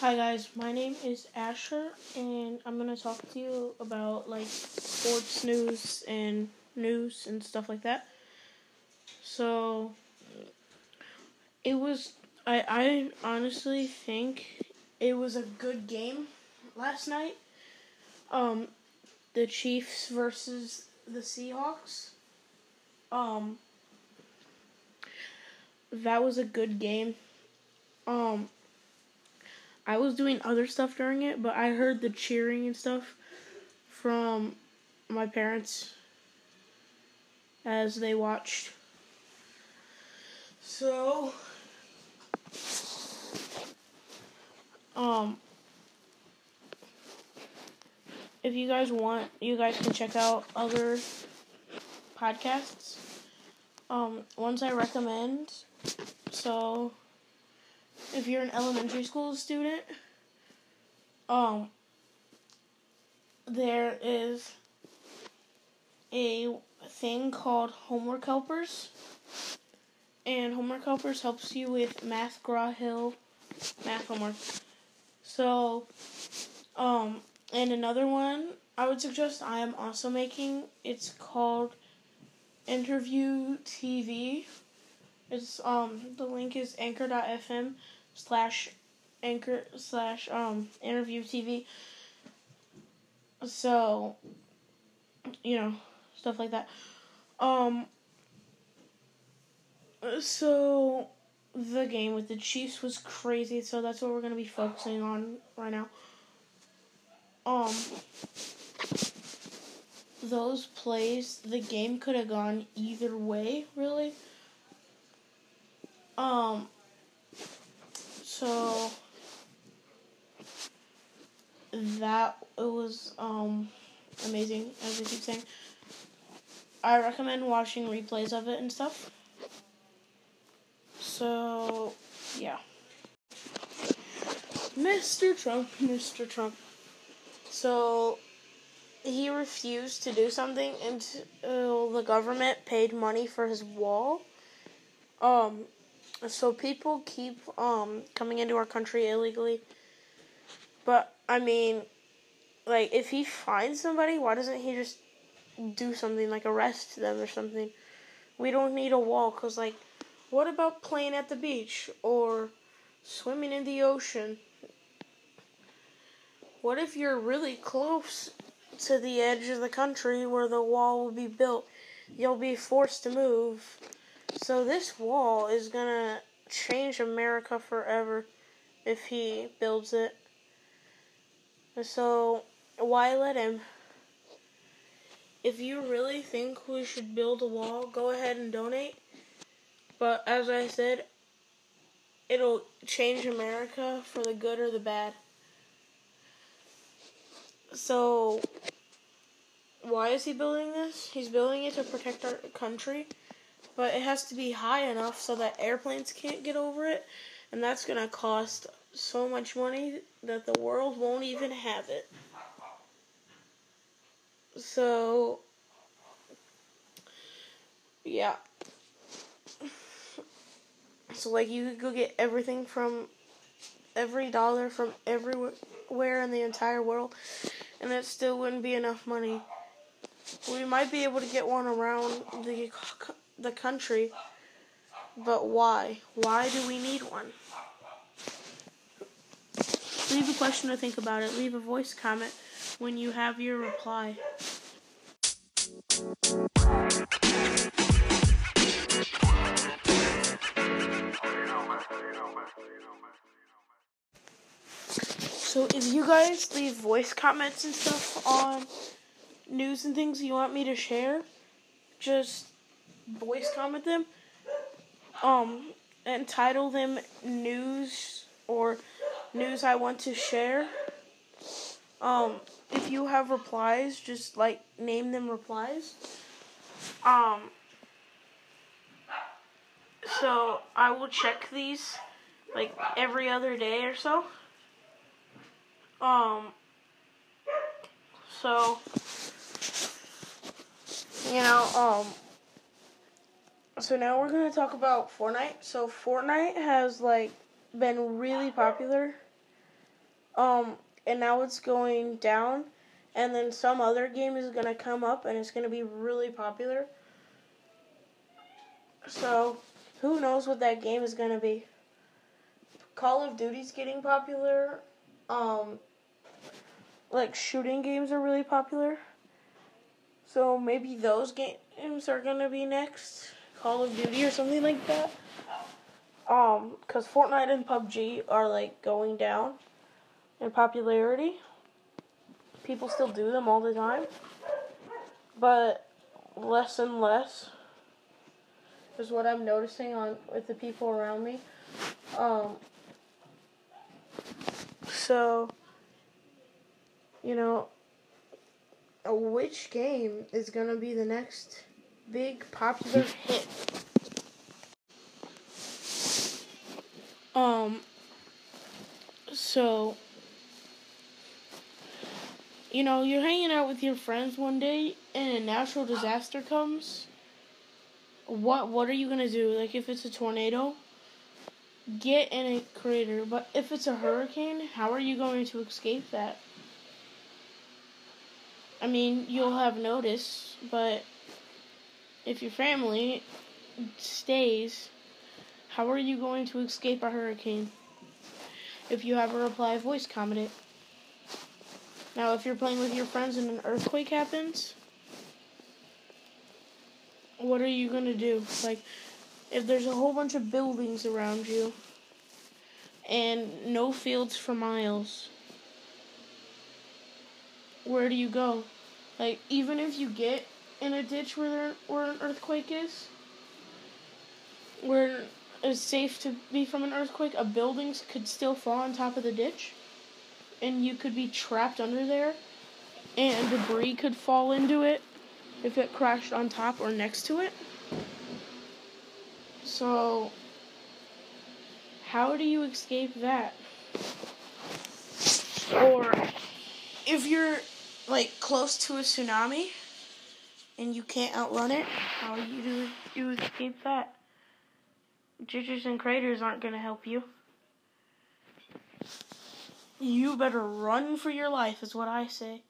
Hi guys, my name is Asher, and I'm gonna talk to you about like sports news and news and stuff like that. So it was I I honestly think it was a good game last night. Um, the Chiefs versus the Seahawks. Um, that was a good game. Um I was doing other stuff during it, but I heard the cheering and stuff from my parents as they watched. So, um, if you guys want, you guys can check out other podcasts. Um, ones I recommend. So, if you're an elementary school student, um, there is a thing called Homework Helpers. And Homework Helpers helps you with McGraw Hill math homework. So, um, and another one I would suggest I am also making, it's called Interview TV. It's um the link is anchor.fm slash anchor slash um interview TV. So you know, stuff like that. Um so the game with the Chiefs was crazy, so that's what we're gonna be focusing on right now. Um those plays, the game could have gone either way, really. Um so that it was um amazing as I keep saying. I recommend watching replays of it and stuff. So yeah. Mr. Trump, Mr. Trump. So he refused to do something until the government paid money for his wall. Um so people keep um coming into our country illegally. But I mean, like if he finds somebody, why doesn't he just do something like arrest them or something? We don't need a wall cuz like what about playing at the beach or swimming in the ocean? What if you're really close to the edge of the country where the wall will be built? You'll be forced to move so this wall is gonna change America forever if he builds it. So why let him? If you really think we should build a wall, go ahead and donate. But as I said, it'll change America for the good or the bad. So why is he building this? He's building it to protect our country but it has to be high enough so that airplanes can't get over it, and that's going to cost so much money that the world won't even have it. So, yeah. So, like, you could go get everything from every dollar from everywhere in the entire world, and it still wouldn't be enough money. We might be able to get one around the the country, but why? Why do we need one? Leave a question to think about it. Leave a voice comment when you have your reply. So if you guys leave voice comments and stuff on news and things you want me to share, just voice comment them. Um, and title them news or news I want to share. Um, if you have replies, just like name them replies. Um, so I will check these like every other day or so. Um, so you know, um, so now we're gonna talk about Fortnite. So Fortnite has like been really popular Um, and now it's going down, and then some other game is gonna come up, and it's gonna be really popular. So, who knows what that game is gonna be? Call of Duty's getting popular. Um, like shooting games are really popular. So maybe those games are gonna be next, Call of Duty or something like that. Um, cause Fortnite and PUBG are like going down in popularity. People still do them all the time, but less and less is what I'm noticing on with the people around me. Um, so, you know, which game is to be the next big popular hit? Um, so, you know, you're hanging out with your friends one day and a natural disaster comes. What what are you gonna do? Like if it's a tornado, get in a crater. But if it's a hurricane, how are you going to escape that? I mean, you'll have notice, but if your family stays, how are you going to escape a hurricane? If you have a reply voice comment it. Now, if you're playing with your friends and an earthquake happens, what are you going to do? Like, if there's a whole bunch of buildings around you and no fields for miles, where do you go? Like, even if you get in a ditch where there, where an earthquake is, where it's safe to be from an earthquake, a building could still fall on top of the ditch, and you could be trapped under there, and debris could fall into it if it crashed on top or next to it. So, how do you escape that? Or if you're like close to a tsunami and you can't outrun it, how you do escape that? Ditches and craters aren't going to help you. You better run for your life, is what I say.